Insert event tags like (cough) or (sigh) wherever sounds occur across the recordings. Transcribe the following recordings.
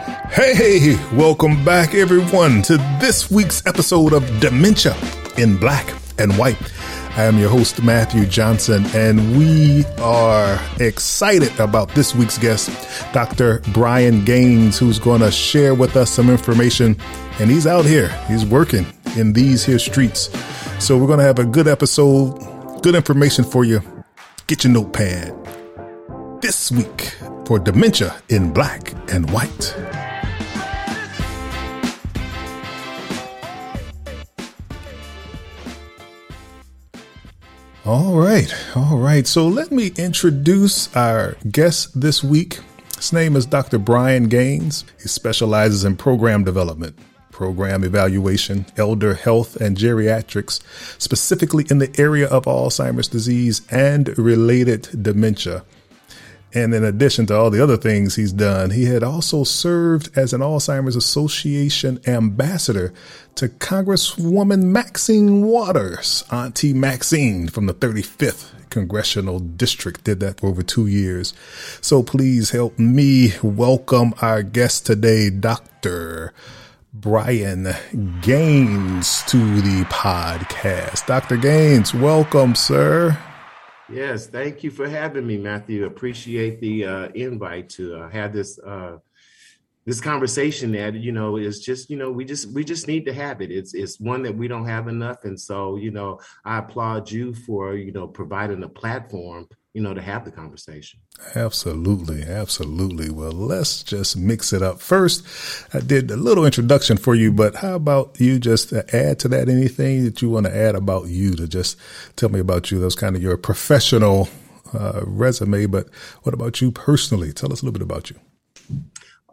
Hey, welcome back, everyone, to this week's episode of Dementia in Black and White. I am your host, Matthew Johnson, and we are excited about this week's guest, Dr. Brian Gaines, who's going to share with us some information. And he's out here, he's working in these here streets. So we're going to have a good episode, good information for you. Get your notepad. This week for Dementia in Black and White. All right. All right. So let me introduce our guest this week. His name is Dr. Brian Gaines. He specializes in program development, program evaluation, elder health, and geriatrics, specifically in the area of Alzheimer's disease and related dementia. And in addition to all the other things he's done, he had also served as an Alzheimer's Association ambassador to Congresswoman Maxine Waters, Auntie Maxine from the 35th Congressional District, did that for over two years. So please help me welcome our guest today, Dr. Brian Gaines, to the podcast. Dr. Gaines, welcome, sir. Yes, thank you for having me, Matthew. Appreciate the uh, invite to uh, have this uh, this conversation. That you know is just you know we just we just need to have it. It's it's one that we don't have enough, and so you know I applaud you for you know providing a platform you know, to have the conversation. Absolutely. Absolutely. Well, let's just mix it up. First, I did a little introduction for you, but how about you just add to that anything that you want to add about you to just tell me about you? That's kind of your professional uh, resume, but what about you personally? Tell us a little bit about you.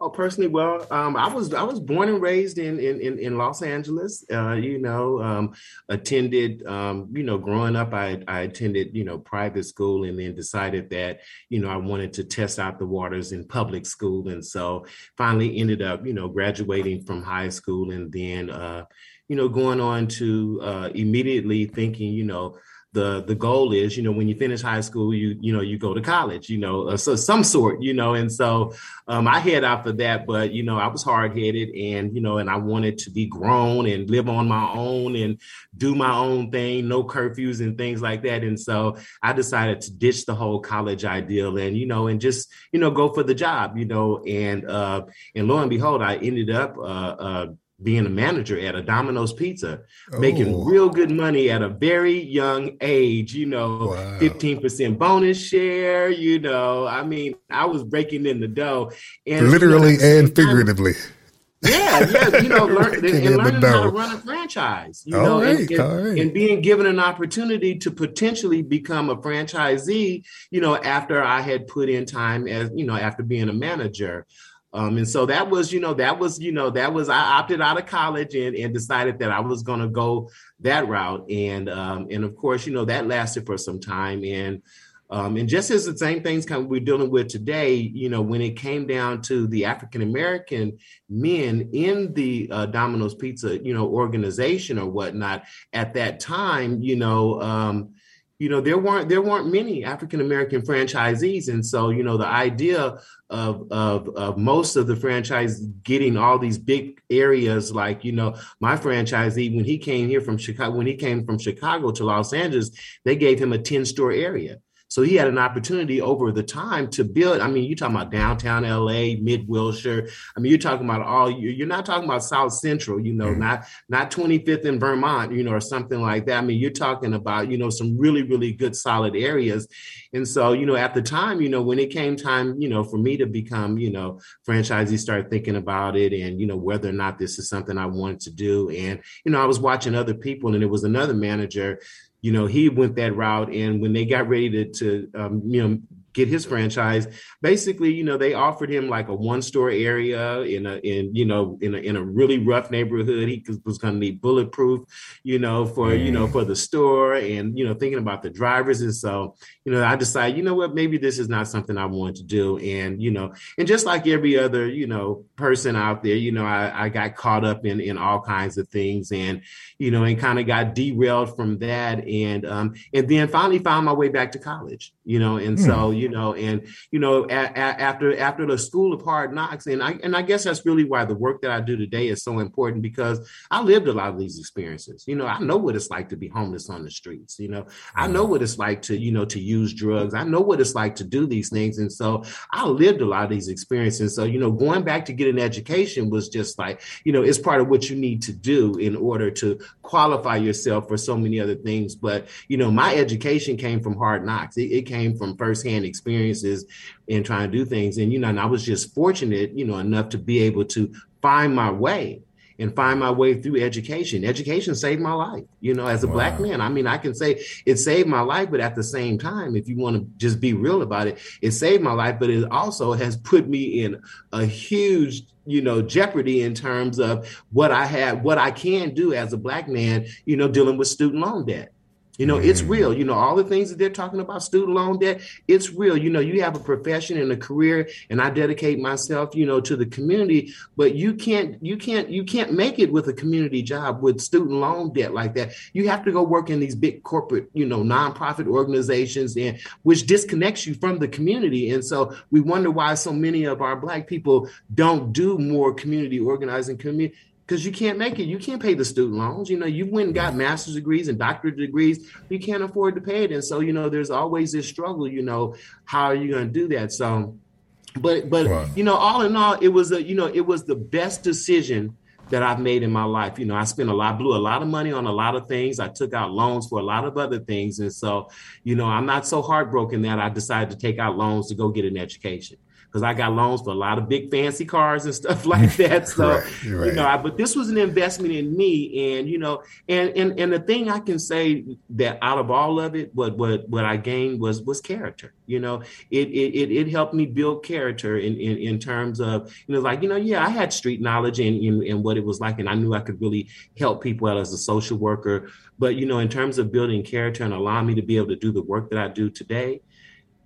Oh, personally, well, um, I was I was born and raised in in in, Los Angeles. Uh, you know, um, attended um, you know growing up, I I attended you know private school, and then decided that you know I wanted to test out the waters in public school, and so finally ended up you know graduating from high school, and then uh, you know going on to uh, immediately thinking you know the the goal is you know when you finish high school you you know you go to college you know uh, so some sort you know and so um, i head out for that but you know i was hard-headed and you know and i wanted to be grown and live on my own and do my own thing no curfews and things like that. And so i decided to ditch the whole college ideal and you know and just you know go for the job you know and uh and lo and behold i ended up uh, uh being a manager at a Domino's Pizza, oh. making real good money at a very young age, you know, wow. 15% bonus share, you know. I mean, I was breaking in the dough. And literally you know, and figuratively. yeah, yeah, you know, (laughs) learn, and, and learning how to run a franchise, you all know, right, and, and, and, being given an opportunity to potentially become a franchisee, you know, after I had put in time as, you know, after being a manager. Um, and so that was, you know, that was, you know, that was I opted out of college and, and decided that I was going to go that route. And um, and of course, you know, that lasted for some time. And um, and just as the same things kind of we're dealing with today, you know, when it came down to the African American men in the uh, Domino's Pizza, you know, organization or whatnot, at that time, you know, um, you know there weren't there weren't many African American franchisees, and so you know the idea of, of of most of the franchise getting all these big areas, like you know my franchisee when he came here from Chicago, when he came from Chicago to Los Angeles, they gave him a ten store area. So he had an opportunity over the time to build. I mean, you're talking about downtown LA, mid Wilshire. I mean, you're talking about all. You're not talking about South Central. You know, mm not not 25th in Vermont. You know, or something like that. I mean, you're talking about you know some really really good solid areas. And so, you know, at the time, you know, when it came time, you know, for me to become, you know, franchisee, start thinking about it and, you know, whether or not this is something I wanted to do. And, you know, I was watching other people and it was another manager you know, he went that route. And when they got ready to, to um, you know, get his franchise basically you know they offered him like a one store area in a in you know in a, in a really rough neighborhood he was going to need bulletproof you know for mm. you know mm. for the store and you know thinking about the drivers and so you know i decided you know what maybe this is not something i want to do and you know and just like every other you know person out there you know i, I got caught up in in all kinds of things and you know and kind of got derailed from that and um and then finally found my way back to college you know and mm. so you mm-hmm. know, and you know, a, a, after after the school of hard knocks, and I and I guess that's really why the work that I do today is so important because I lived a lot of these experiences. You know, I know what it's like to be homeless on the streets. You know, I know mm-hmm. what it's like to you know to use drugs. I know what it's like to do these things, and so I lived a lot of these experiences. So you know, going back to get an education was just like you know, it's part of what you need to do in order to qualify yourself for so many other things. But you know, my education came from hard knocks. It, it came from firsthand experiences and trying to do things. And, you know, and I was just fortunate, you know, enough to be able to find my way and find my way through education. Education saved my life, you know, as a wow. black man. I mean, I can say it saved my life, but at the same time, if you want to just be real about it, it saved my life, but it also has put me in a huge you know jeopardy in terms of what i have what i can do as a black man you know dealing with student loan debt you know, it's mm. real. You know, all the things that they're talking about, student loan debt, it's real. You know, you have a profession and a career, and I dedicate myself, you know, to the community. But you can't, you can't, you can't make it with a community job with student loan debt like that. You have to go work in these big corporate, you know, nonprofit organizations, and which disconnects you from the community. And so we wonder why so many of our black people don't do more community organizing, community because you can't make it. You can't pay the student loans. You know, you went and got master's degrees and doctorate degrees. You can't afford to pay it. And so, you know, there's always this struggle, you know, how are you going to do that? So, but, but, wow. you know, all in all, it was a, you know, it was the best decision that I've made in my life. You know, I spent a lot, blew a lot of money on a lot of things. I took out loans for a lot of other things. And so, you know, I'm not so heartbroken that I decided to take out loans to go get an education because I got loans for a lot of big fancy cars and stuff (laughs) like that. (laughs) So right, right. you know, I, but this was an investment in me, and you know, and and and the thing I can say that out of all of it, what what what I gained was was character. You know, it it it, helped me build character in, in in terms of you know, like you know, yeah, I had street knowledge and and, and what it was like, and I knew I could really help people out as a social worker. But you know, in terms of building character and allowing me to be able to do the work that I do today,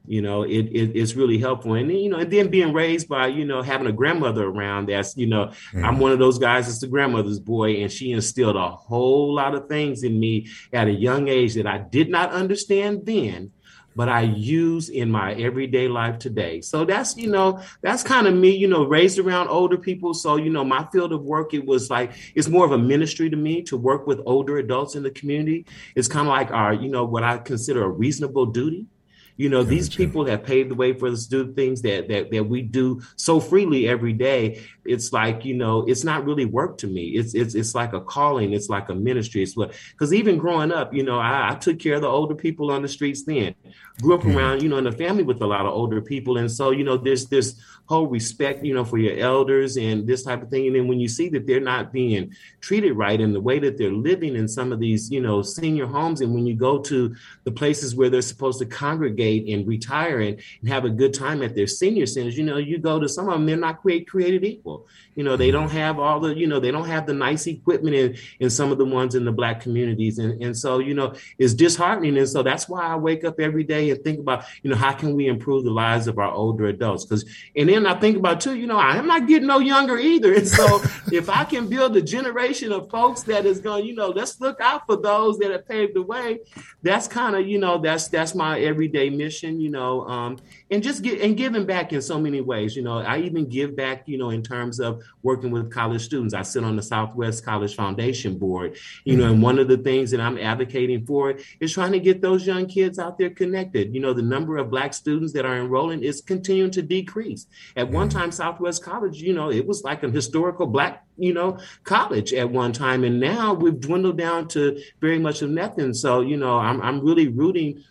you know it, it, it's really helpful and you know and then being raised by you know having a grandmother around that's you know mm-hmm. i'm one of those guys that's the grandmother's boy and she instilled a whole lot of things in me at a young age that i did not understand then but I use in my everyday life today. So that's, you know, that's kind of me, you know, raised around older people. So, you know, my field of work, it was like, it's more of a ministry to me to work with older adults in the community. It's kind of like our, you know, what I consider a reasonable duty. You know, these people have paved the way for us to do things that, that that we do so freely every day. It's like, you know, it's not really work to me. It's it's it's like a calling, it's like a ministry. It's what because even growing up, you know, I, I, took care of the older people on the streets then. Grew up mm-hmm. around, you know, in a family with a lot of older people. And so, you know, there's this whole respect, you know, for your elders and this type of thing. And then when you see that they're not being treated right in the way that they're living in some of these, you know, senior homes, and when you go to the places where they're supposed to congregate and retire and, and have a good time at their senior centers, you know, you go to some of them, they're not create, created equal. You know, they mm-hmm. don't have all the, you know, they don't have the nice equipment in, in some of the ones in the black communities. And, and so, you know, it's disheartening. And so that's why I wake up every day and think about, you know, how can we improve the lives of our older adults? Because, and then I think about too, you know, I'm not getting no younger either. And so (laughs) if I can build a generation of folks that is going, you know, let's look out for those that have paved the way. That's kind of, you know, that's that's my everyday mission, you know, um, and just get and giving back in so many ways. You know, I even give back, you know, in terms of working with college students. I sit on the Southwest College Foundation Board, you know, and one of the things that I'm advocating for is trying to get those young kids out there connected. You know, the number of black students that are enrolling is continuing to decrease. At one mm-hmm. time, Southwest College, you know, it was like a historical black, you know, college at one time. And now we've dwindled down to very much of nothing. So, you know, I'm, I'm really rooting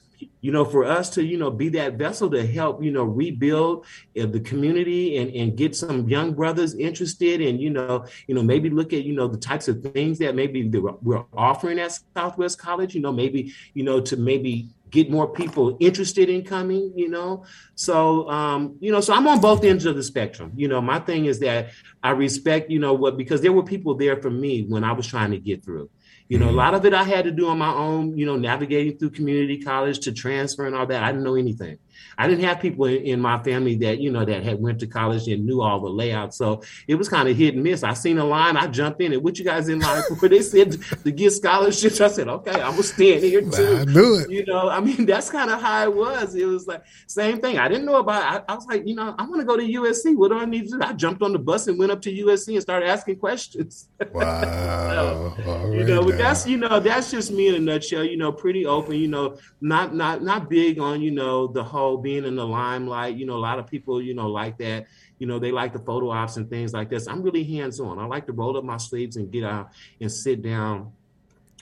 you know, for us to, you know, be that vessel to help, you know, rebuild uh, the community and, and get some young brothers interested and, you know, you know, maybe look at, you know, the types of things that maybe we're offering at Southwest College, you know, maybe, you know, to maybe get more people interested in coming, you know. So, um, you know, so I'm on both ends of the spectrum. You know, my thing is that I respect, you know, what because there were people there for me when I was trying to get through. You know, a mm-hmm. lot of it I had to do on my own, you know, navigating through community college to transfer and all that. I didn't know anything. I didn't have people in, in, my family that you know that had went to college and knew all the layouts. So it was kind of hit and miss. I seen a line, I jump in, it. what you guys in line for? (laughs) They said to get scholarships. I said, okay, I'm gonna stand here too. I knew it. You know, I mean, (laughs) that's kind of how it was. It was like same thing. I didn't know about. I, I was like, you know, I want to go to USC. What do I need to do? I jumped on the bus and went up to USC and started asking questions. (laughs) Wow. so, you know, but that's you know that's just me in a nutshell. You know, pretty open. You know, not not not big on you know the whole being in the limelight. You know, a lot of people you know like that. You know, they like the photo ops and things like this. I'm really hands on. I like to roll up my sleeves and get out and sit down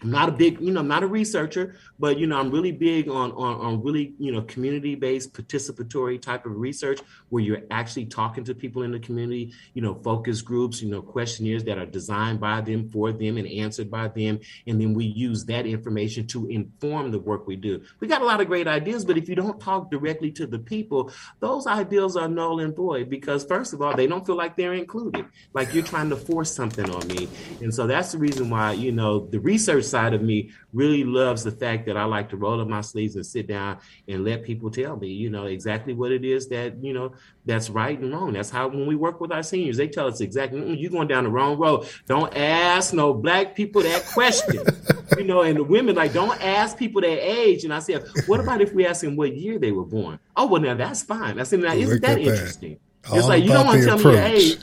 I'm not a big, you know, I'm not a researcher, but you know, I'm really big on on, on really, you know, community-based participatory type of research where you're actually talking to people in the community, you know, focus groups, you know, questionnaires that are designed by them for them and answered by them. And then we use that information to inform the work we do. We got a lot of great ideas, but if you don't talk directly to the people, those ideas are null and void because first of all, they don't feel like they're included. Like you're trying to force something on me. And so that's the reason why, you know, the research side of me really loves the fact that I like to roll up my sleeves and sit down and let people tell me, you know, exactly what it is that, you know, that's right and wrong. That's how when we work with our seniors, they tell us exactly, mm, you're going down the wrong road. Don't ask no black people that question. (laughs) you know, and the women like, don't ask people their age. And I said, what about if we ask them what year they were born? Oh, well, now that's fine. I said, now, isn't that interesting? That. It's like, you don't want to tell me your age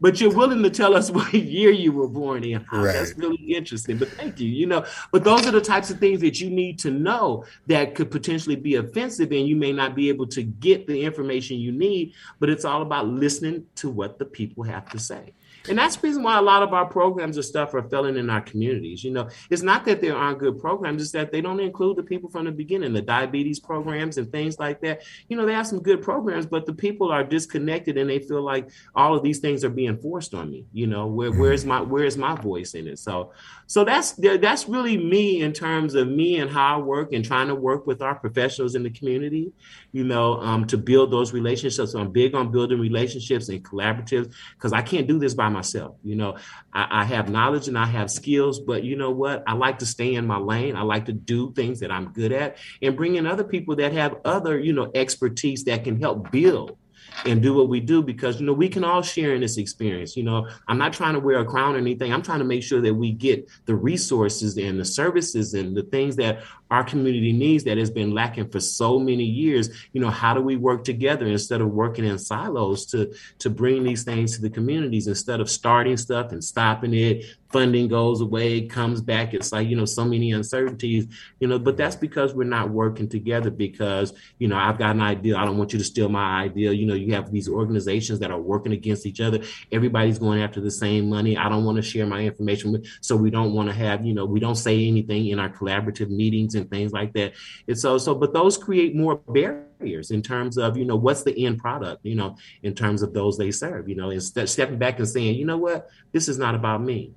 but you're willing to tell us (laughs) what year you were born in. (laughs) Right. That's really interesting. But thank you. You know, but those are the types of things that you need to know that could potentially be offensive, and you may not be able to get the information you need. But it's all about listening to what the people have to say. And that's the reason why a lot of our programs and stuff are failing in our communities. You know, it's not that there aren't good programs, it's that they don't include the people from the beginning, the diabetes programs and things like that. You know, they have some good programs, but the people are disconnected and they feel like all of these things are being forced on me. You know, where, where's my where's my voice in it? So so that's that's really me in terms of me and how I work and trying to work with our professionals in the community, you know, um, to build those relationships. So I'm big on building relationships and collaboratives because I can't do this by myself. You know, I, I, have knowledge and I have skills, but you know what? I like to stay in my lane. I like to do things that I'm good at and bring in other people that have other, you know, expertise that can help build and do what we do because you know we can all share in this experience you know. I'm not trying to wear a crown or anything. I'm trying to make sure that we get the resources and the services and the things that our community needs that has been lacking for so many years. You know how do we work together instead of working in silos to to bring these things to the communities instead of starting stuff and stopping it funding goes away comes back it's like you know so many uncertainties you know but that's because we're not working together because you know i've got an idea i don't want you to steal my idea you know you have these organizations that are working against each other everybody's going after the same money i don't want to share my information with so we don't want to have you know we don't say anything in our collaborative meetings and things like that. And so, so, but those create more barriers in terms of, you know, what's the end product, you know, in terms of those they serve, you know, instead stepping back and saying, you know what, this is not about me.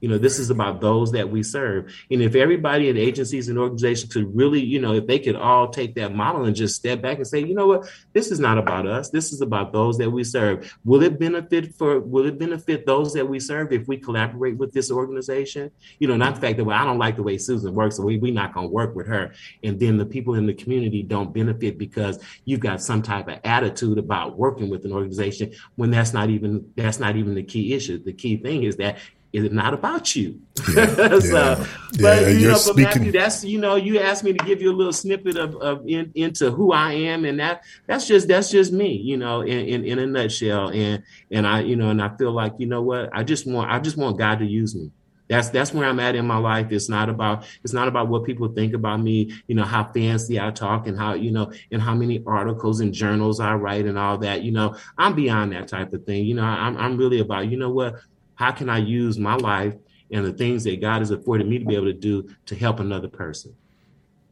You know, this is about those that we serve. And if everybody in agencies and organizations could really, you know, if they could all take that model and just step back and say, you know what, this is not about us. This is about those that we serve. Will it benefit for will it benefit those that we serve if we collaborate with this organization? You know, not the fact that well, I don't like the way Susan works, so we we not gonna work with her. And then the people in the community don't benefit because you've got some type of attitude about working with an organization when that's not even that's not even the key issue. The key thing is that is it not about you? Yeah, (laughs) so, yeah, but yeah, you know, but speaking... Matthew, that's you know, you asked me to give you a little snippet of, of in, into who I am, and that that's just that's just me, you know, in, in, in a nutshell. And and I, you know, and I feel like you know what, I just want I just want God to use me. That's that's where I'm at in my life. It's not about it's not about what people think about me, you know, how fancy I talk and how, you know, and how many articles and journals I write and all that. You know, I'm beyond that type of thing. You know, I'm I'm really about, you know what, how can I use my life and the things that God has afforded me to be able to do to help another person?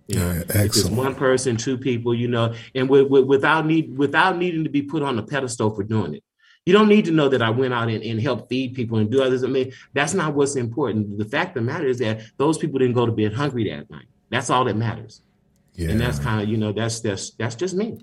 You know, yeah, it's one person, two people, you know, and with, with, without need without needing to be put on a pedestal for doing it. You don't need to know that I went out and, and helped feed people and do others. I mean, that's not what's important. The fact of the matter is that those people didn't go to bed hungry that night. That's all that matters. Yeah. And that's kind of, you know, that's that's that's just me.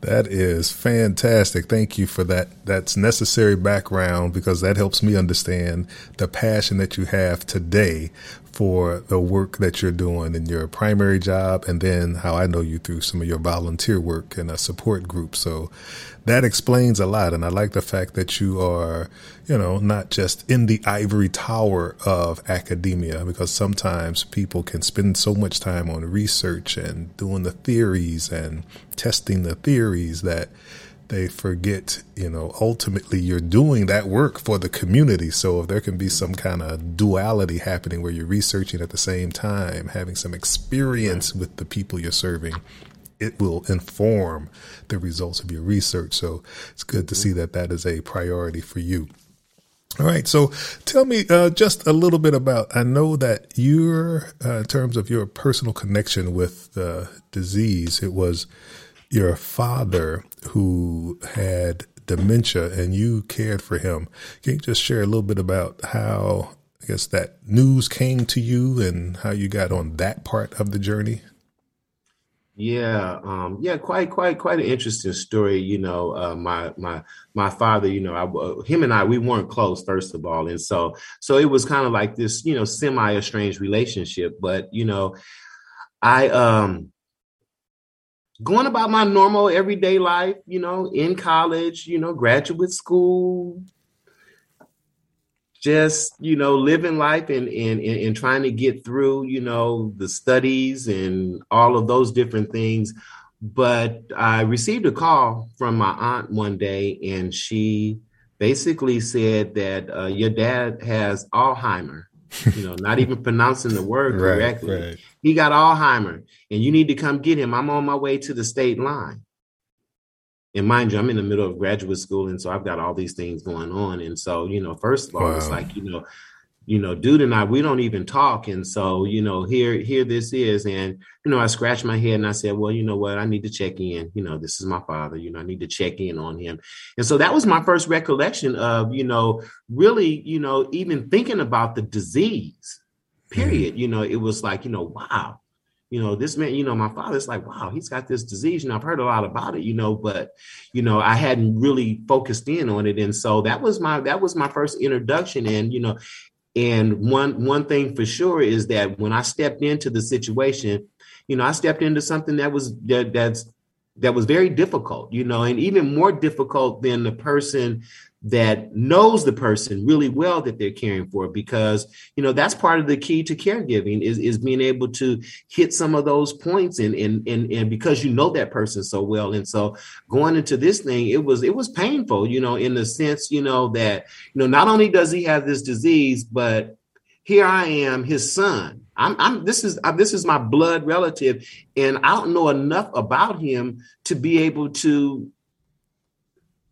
That is fantastic. Thank you for that. That's necessary background because that helps me understand the passion that you have today for the work that you're doing in your primary job and then how I know you through some of your volunteer work in a support group. So that explains a lot. And I like the fact that you are, you know, not just in the ivory tower of academia, because sometimes people can spend so much time on research and doing the theories and testing the theories that they forget, you know, ultimately you're doing that work for the community. So if there can be some kind of duality happening where you're researching at the same time, having some experience with the people you're serving, it will inform the results of your research. So it's good to see that that is a priority for you. All right. So tell me uh, just a little bit about, I know that you're, uh, in terms of your personal connection with the disease, it was your father who had dementia and you cared for him. Can you just share a little bit about how, I guess, that news came to you and how you got on that part of the journey? Yeah, um, yeah, quite, quite, quite an interesting story. You know, uh, my my my father. You know, I, uh, him and I, we weren't close, first of all, and so so it was kind of like this, you know, semi estranged relationship. But you know, I um going about my normal everyday life, you know, in college, you know, graduate school, just, you know, living life and, and, and, trying to get through, you know, the studies and all of those different things. But I received a call from my aunt one day, and she basically said that uh, your dad has Alzheimer you know, not even pronouncing the word correctly. Right, right. He got Alzheimer, and you need to come get him. I'm on my way to the state line. And mind you, I'm in the middle of graduate school, and so I've got all these things going on. And so, you know, first of all, wow. it's like, you know, you know, dude and I, we don't even talk. And so, you know, here, here this is. And, you know, I scratched my head and I said, well, you know what? I need to check in. You know, this is my father. You know, I need to check in on him. And so that was my first recollection of, you know, really, you know, even thinking about the disease, period. Mm-hmm. You know, it was like, you know, wow, you know, this man, you know, my father's like, wow, he's got this disease. You know, I've heard a lot about it, you know, but you know, I hadn't really focused in on it. And so that was my that was my first introduction. And, you know, and one one thing for sure is that when I stepped into the situation, you know, I stepped into something that was that that's that was very difficult, you know, and even more difficult than the person that knows the person really well that they're caring for because you know that's part of the key to caregiving is is being able to hit some of those points and and and, and because you know that person so well. And so going into this thing it was it was painful you know in the sense you know that you know not only does he have this disease but here I am his son I'm, I'm this is this is my blood relative and I don't know enough about him to be able to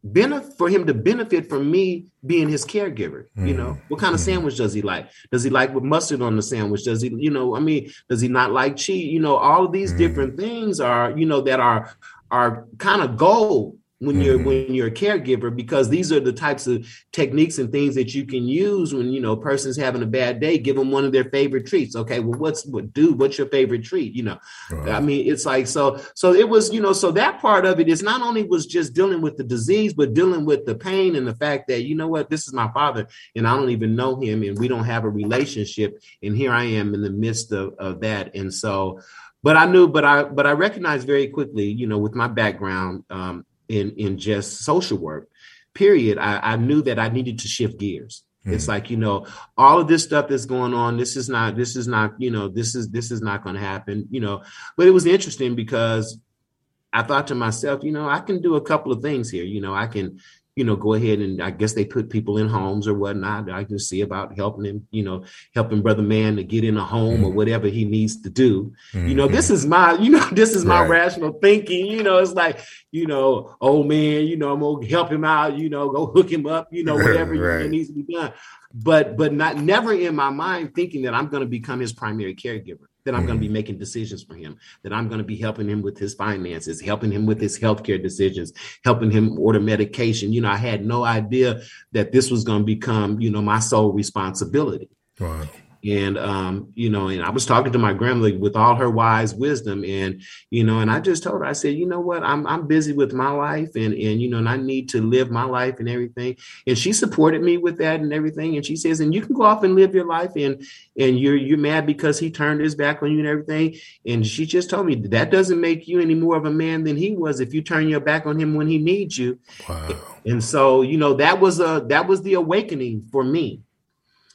benefit for him to benefit from me being his caregiver mm. you know what kind of mm. sandwich does he like does he like with mustard on the sandwich does he you know i mean does he not like cheese you know all of these mm. different things are you know that are are kind of gold when you're mm-hmm. when you're a caregiver because these are the types of techniques and things that you can use when you know a person's having a bad day give them one of their favorite treats. Okay well what's what dude what's your favorite treat you know? I mean it's like so so it was you know so that part of it is not only was just dealing with the disease but dealing with the pain and the fact that you know what this is my father and i don't even know him and we don't have a relationship and here i am in the midst of, of that. And so but I knew, but I, but I recognized very quickly, you know, with my background, um, in in just social work period I, I knew that i needed to shift gears. Mm-hmm. it's like you know all of this stuff that's going on this is not this is not you know this is this is not going to happen you know. But it was interesting because i thought to myself you know i can do a couple of things here you know. I can you know, go ahead and I guess they put people in homes or whatnot. I can see about helping him, you know, helping brother man to get in a home mm-hmm. or whatever he needs to do. Mm-hmm. You know, this mm-hmm. is my, you know, (laughs) this is my right. rational thinking. You know, it's like, you know, oh man, you know, I'm gonna help him out. You know, go hook him up. You know, (laughs) whatever right. needs to be done. But but not never in my mind thinking that I'm going to become his primary caregiver that I'm mm-hmm. going to be making decisions for him, that I'm going to be helping him with his finances, helping him with his healthcare decisions, helping him order medication. You know, I had no idea that this was going to become, you know, my sole responsibility. Wow. And um, you know, and I was talking to my grandmother with all her wise wisdom, and you know, and I just told her, I said, you know what, I'm I'm busy with my life, and and you know, and I need to live my life and everything. And she supported me with that and everything. And she says, and you can go off and live your life, and and you're you're mad because he turned his back on you and everything. And she just told me that doesn't make you any more of a man than he was if you turn your back on him when he needs you. Wow. And so, you know, that was a that was the awakening for me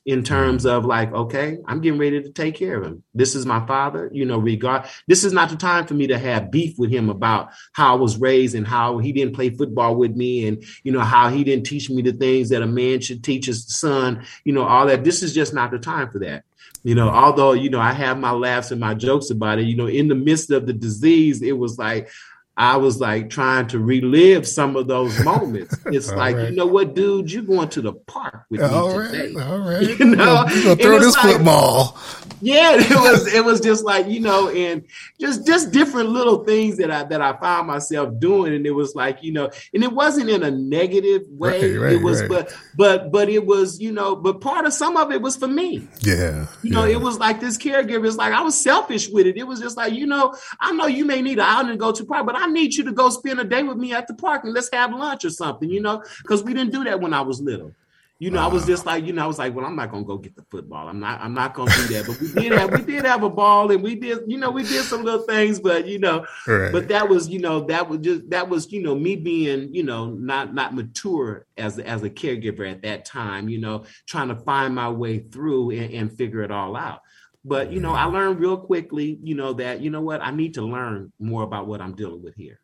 in terms mm-hmm. of like, okay, I'm getting ready to take care of him. This is my father, you know, regard. This is not the time for me to have beef with him about how I was raised and how he didn't play football with me and, you know, how he didn't teach me the things that a man should teach his son, you know, all that. This is just not the time for that. You know, although, you know, I have my laughs and my jokes about it, you know, in the midst of the disease, it was like, I was like trying to relive some of those moments. (laughs) It's like, right. you know what, dude, you're going to the park with me all today. Right, all (laughs) right. You know, gonna throw this like, football. Yeah, (laughs) it was it was just like, you know, and just just different little things that I that I found myself doing. And it was like, you know, and it wasn't in a negative way. Right, it was but but but it was, you know, but part of some of it was for me. Yeah. You know, it was like this caregiver, it's like I was selfish with it. It was just like, you know, I know you may need an outing to go to park, but I I need you to go spend a day with me at the park and let's have lunch or something, you know, because we didn't do that when I was little. You know, wow. I was just like, you know, I was like, well, I'm not gonna go get the football. I'm not, I'm not gonna do that. But we did have, we did have a ball, and we did, you know, we did some little things. But you know, right. but that was, you know, that was just that was, you know, me being, you know, not not mature as as a caregiver at that time. You know, trying to find my way through and, and figure it all out. But you know, I learned real quickly, you know, that you know what I need to learn more about what I'm dealing with here.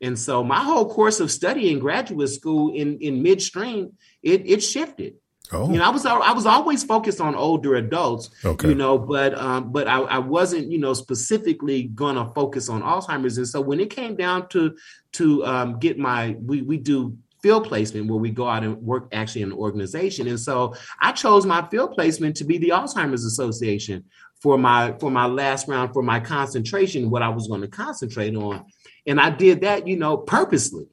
And so my whole course of study in graduate school in in midstream, it it shifted. Oh. You know, I was I was always focused on older adults, okay. you know, but um, but I, I wasn't, you know, specifically gonna focus on Alzheimer's. And so when it came down to to um, get my we we do field placement where we go out and work actually in an organization. And so I chose my field placement to be the Alzheimer's Association for my for my last round for my concentration, what I was going to concentrate on. And I did that, you know, purposely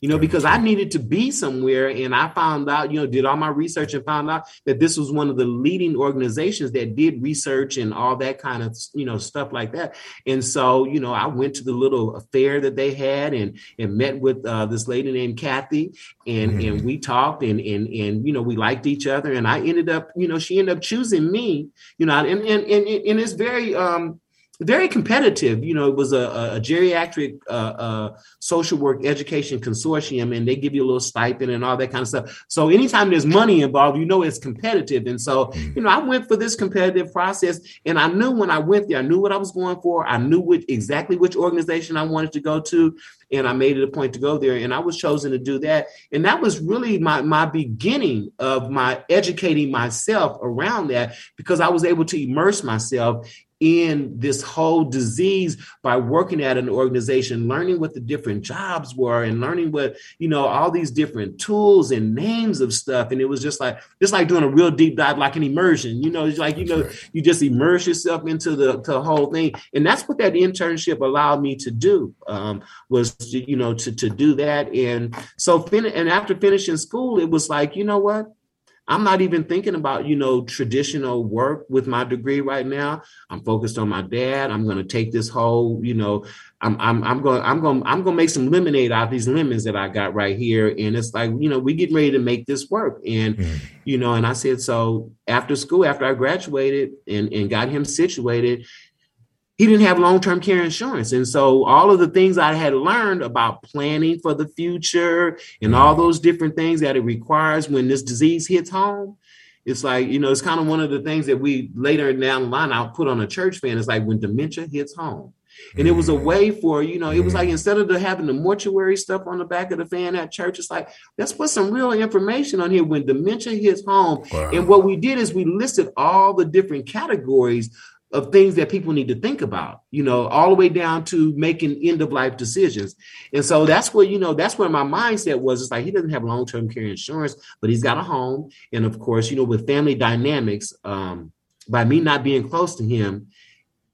you know, because I needed to be somewhere. And I found out, you know, did all my research and found out that this was one of the leading organizations that did research and all that kind of, you know, stuff like that. And so, you know, I went to the little affair that they had and and met with uh, this lady named Kathy and mm-hmm. and we talked and and and you know we liked each other and I ended up, you know, she ended up choosing me, you know, and and and, and it's very um very competitive. You know, it was a, a geriatric uh, uh, social work education consortium, and they give you a little stipend and all that kind of stuff. So anytime there's money involved, you know it's competitive. And so, mm. you know, I went for this competitive process, and I knew when I went there, I knew what I was going for. I knew which, exactly which organization I wanted to go to, and I made it a point to go there. And I was chosen to do that, and that was really my my beginning of my educating myself around that because I was able to immerse myself in this whole disease by working at an organization, learning what the different jobs were and learning what, you know, all these different tools and names of stuff. And it was just like, just like doing a real deep dive, like an immersion, you know, it's like, you know, you just immerse yourself into the, the whole thing. And that's what that internship allowed me to do, um, was, to, you know, to, to do that. And so, fin- and after finishing school, it was like, you know what? I'm not even thinking about, you know, traditional work with my degree right now. I'm focused on my dad. I'm going to take this whole, you know, I'm, I'm, I'm going, I'm going, I'm going to make some lemonade out of these lemons that I got right here. And it's like, you know, we getting ready to make this work. And, mm. you know, and I said, so after school, after I graduated and, and got him situated, he didn't have long-term care insurance. And so all of the things i had learned about planning for the future and all mm-hmm. those different things that it requires when this disease hits home it's like you know it's kind of one of the things that we later down the line i'll put on a church fan it's like when dementia hits home. And it was a mm-hmm. way for you know it was like mm-hmm. instead of the, having the mortuary stuff on the back of the fan at church it's like let's put some real information on here when dementia hits home. Wow. and what we did is we listed all the different categories of things that people need to think about, you know, all the way down to making end of life decisions. And so that's where, you know, that's where my mindset was. It's like he doesn't have long term care insurance, but he's got a home. And of course, you know, with family dynamics, um, by me not being close to him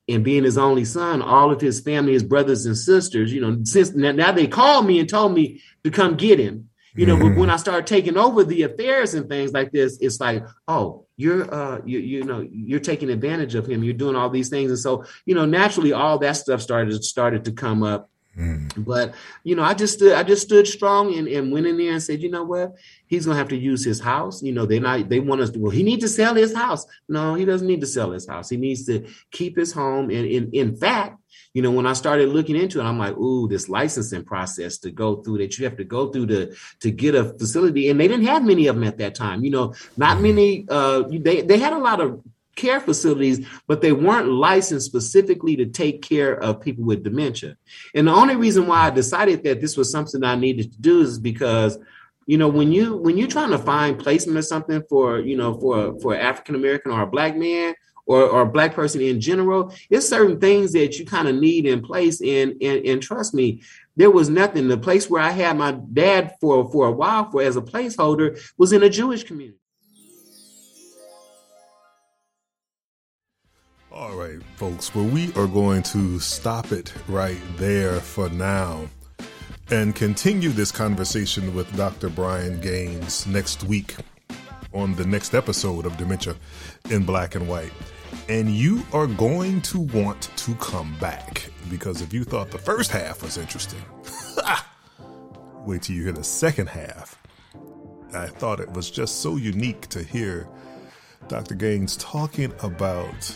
and being his only son, all of his family, his brothers and sisters, you know, since now they called me and told me to come get him. You know, mm-hmm. but when I started taking over the affairs and things like this, it's like, oh, you're uh you, you know you're taking advantage of him. You're doing all these things. And so you know naturally all that stuff started started to come up mm. but you know i just stood i just stood strong and, and went in there and said you know what he's gonna have to use his house you know they're not they want us to well he needs to sell his house no he doesn't need to sell his house he needs to keep his home and in, in fact you know, when I started looking into it, I'm like, ooh, this licensing process to go through that you have to go through to to get a facility, and they didn't have many of them at that time. You know, not mm-hmm. many. Uh, they they had a lot of care facilities, but they weren't licensed specifically to take care of people with dementia. And the only reason why I decided that this was something I needed to do is because you know when you when you're trying to find placement or something for you know for for African American or a black man or, or a black person in general, it's certain things that you kind of need in place. And, and and trust me, there was nothing. The place where I had my dad for for a while for as a placeholder was in a Jewish community. All right, folks. Well, we are going to stop it right there for now and continue this conversation with Dr. Brian Gaines next week on the next episode of Dementia in Black and White and you are going to want to come back because if you thought the first half was interesting, (laughs) wait till you hear the second half. I thought it was just so unique to hear Dr. Gaines talking about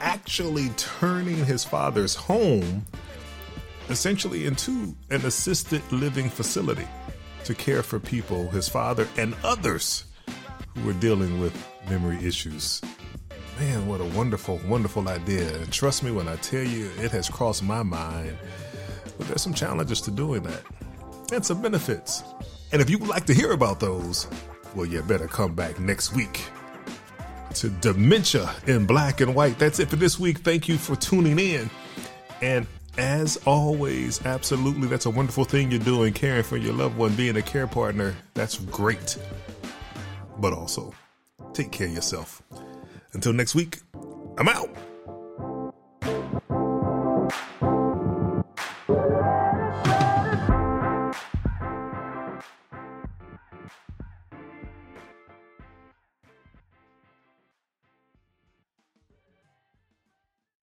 actually turning his father's home essentially into an assisted living facility to care for people, his father, and others who were dealing with memory issues man, what a wonderful, wonderful idea. And trust me when I tell you, it has crossed my mind. But there's some challenges to doing that and some benefits. And if you would like to hear about those, well, you better come back next week to Dementia in Black and White. That's it for this week. Thank you for tuning in. And as always, absolutely, that's a wonderful thing you're doing, caring for your loved one, being a care partner. That's great. But also, take care of yourself. Until next week, I'm out.